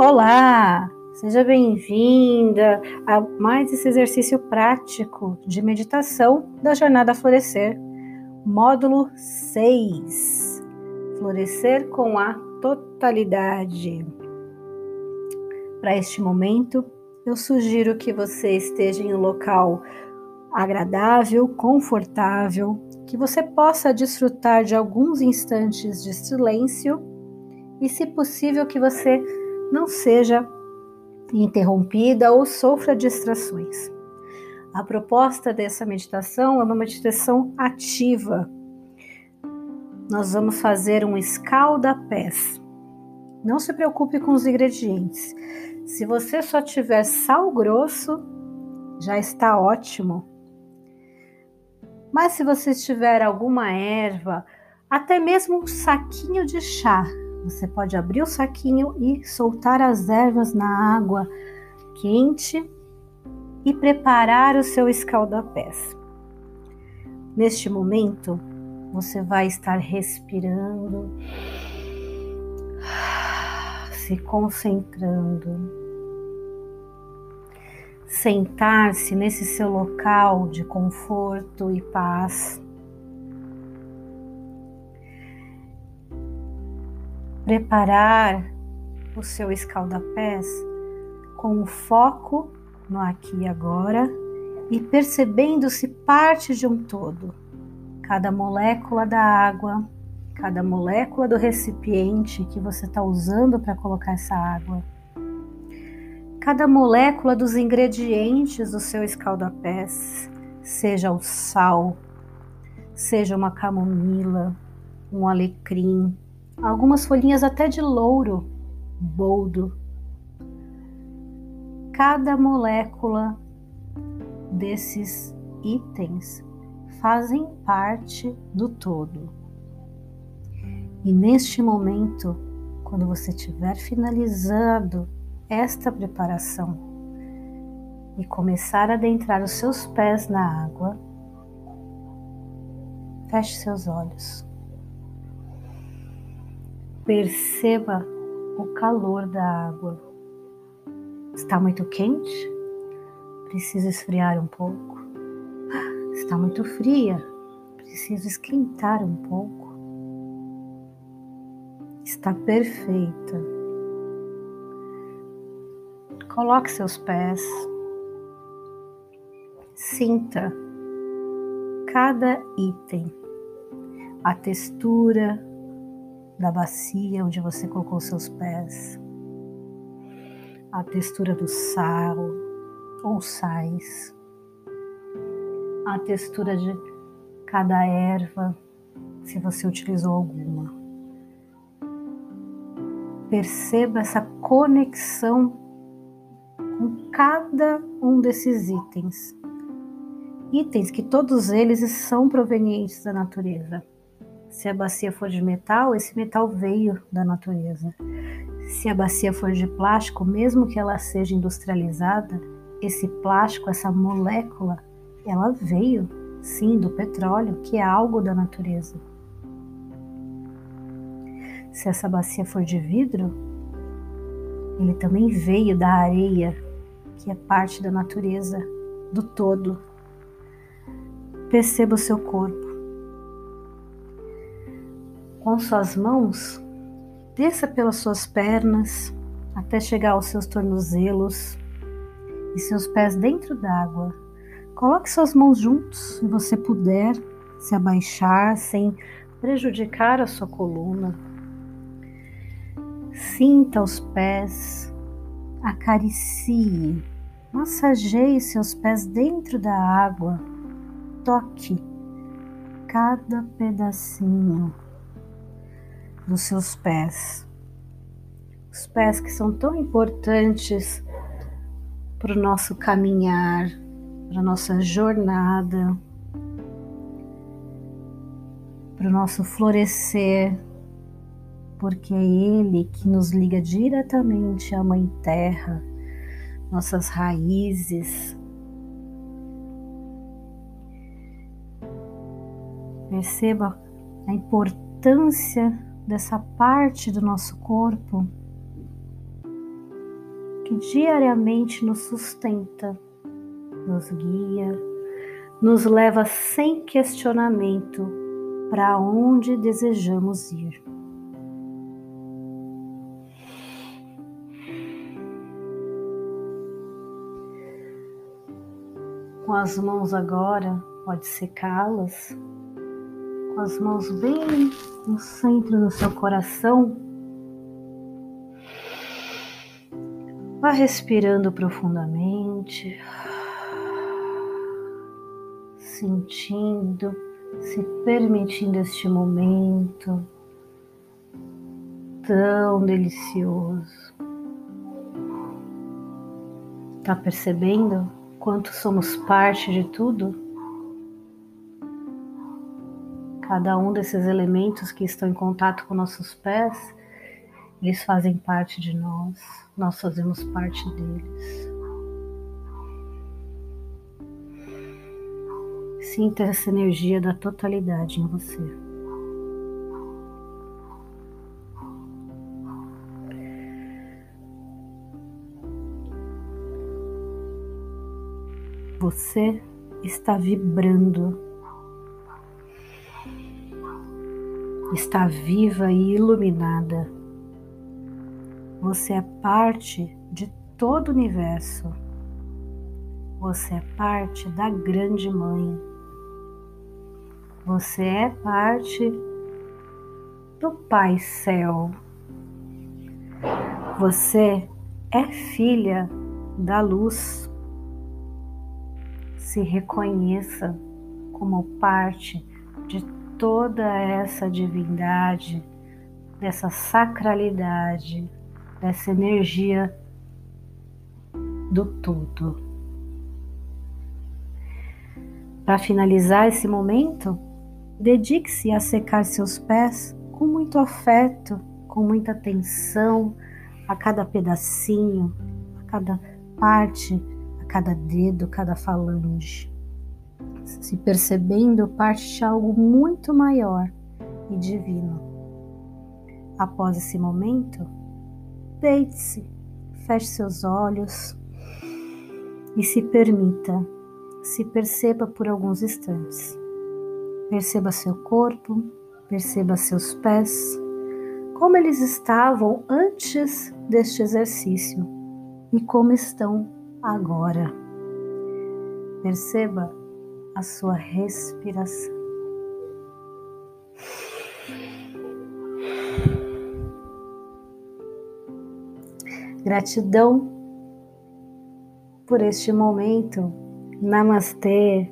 Olá, seja bem-vinda a mais esse exercício prático de meditação da Jornada Florescer, módulo 6. Florescer com a totalidade. Para este momento, eu sugiro que você esteja em um local agradável, confortável, que você possa desfrutar de alguns instantes de silêncio e, se possível, que você não seja interrompida ou sofra distrações. A proposta dessa meditação é uma meditação ativa. Nós vamos fazer um escalda-pés. Não se preocupe com os ingredientes. Se você só tiver sal grosso, já está ótimo. Mas se você tiver alguma erva, até mesmo um saquinho de chá, você pode abrir o saquinho e soltar as ervas na água quente e preparar o seu escaldapés. Neste momento, você vai estar respirando, se concentrando. Sentar-se nesse seu local de conforto e paz preparar o seu escaldapés com o foco no aqui e agora e percebendo-se parte de um todo. Cada molécula da água, cada molécula do recipiente que você está usando para colocar essa água, cada molécula dos ingredientes do seu escaldapés, seja o sal, seja uma camomila, um alecrim, algumas folhinhas até de louro, boldo. Cada molécula desses itens fazem parte do todo. E neste momento, quando você tiver finalizado esta preparação e começar a adentrar os seus pés na água, feche seus olhos. Perceba o calor da água. Está muito quente? Precisa esfriar um pouco. Está muito fria? Precisa esquentar um pouco. Está perfeita. Coloque seus pés. Sinta cada item, a textura, da bacia onde você colocou seus pés, a textura do sal ou sais, a textura de cada erva, se você utilizou alguma. Perceba essa conexão com cada um desses itens. Itens que todos eles são provenientes da natureza. Se a bacia for de metal, esse metal veio da natureza. Se a bacia for de plástico, mesmo que ela seja industrializada, esse plástico, essa molécula, ela veio sim do petróleo, que é algo da natureza. Se essa bacia for de vidro, ele também veio da areia, que é parte da natureza, do todo. Perceba o seu corpo com suas mãos, desça pelas suas pernas até chegar aos seus tornozelos e seus pés dentro d'água. Coloque suas mãos juntos, se você puder, se abaixar sem prejudicar a sua coluna. Sinta os pés, acaricie, massageie seus pés dentro da água, toque cada pedacinho dos seus pés. Os pés que são tão importantes para o nosso caminhar, para a nossa jornada, para o nosso florescer, porque é Ele que nos liga diretamente à Mãe Terra, nossas raízes. Perceba a importância dessa parte do nosso corpo que diariamente nos sustenta, nos guia, nos leva sem questionamento para onde desejamos ir. Com as mãos agora, pode secá-las, com as mãos bem no centro do seu coração, Vá respirando profundamente, sentindo, se permitindo este momento tão delicioso. Tá percebendo quanto somos parte de tudo? Cada um desses elementos que estão em contato com nossos pés eles fazem parte de nós, nós fazemos parte deles. Sinta essa energia da totalidade em você. Você está vibrando, está viva e iluminada. Você é parte de todo o universo. Você é parte da Grande Mãe. Você é parte do Pai Céu. Você é filha da luz. Se reconheça como parte de toda essa divindade, dessa sacralidade dessa energia do todo. Para finalizar esse momento, dedique-se a secar seus pés com muito afeto, com muita atenção a cada pedacinho, a cada parte, a cada dedo, cada falange, se percebendo parte de algo muito maior e divino. Após esse momento, Deite-se, feche seus olhos e se permita, se perceba por alguns instantes. Perceba seu corpo, perceba seus pés, como eles estavam antes deste exercício e como estão agora. Perceba a sua respiração. Gratidão por este momento. Namastê.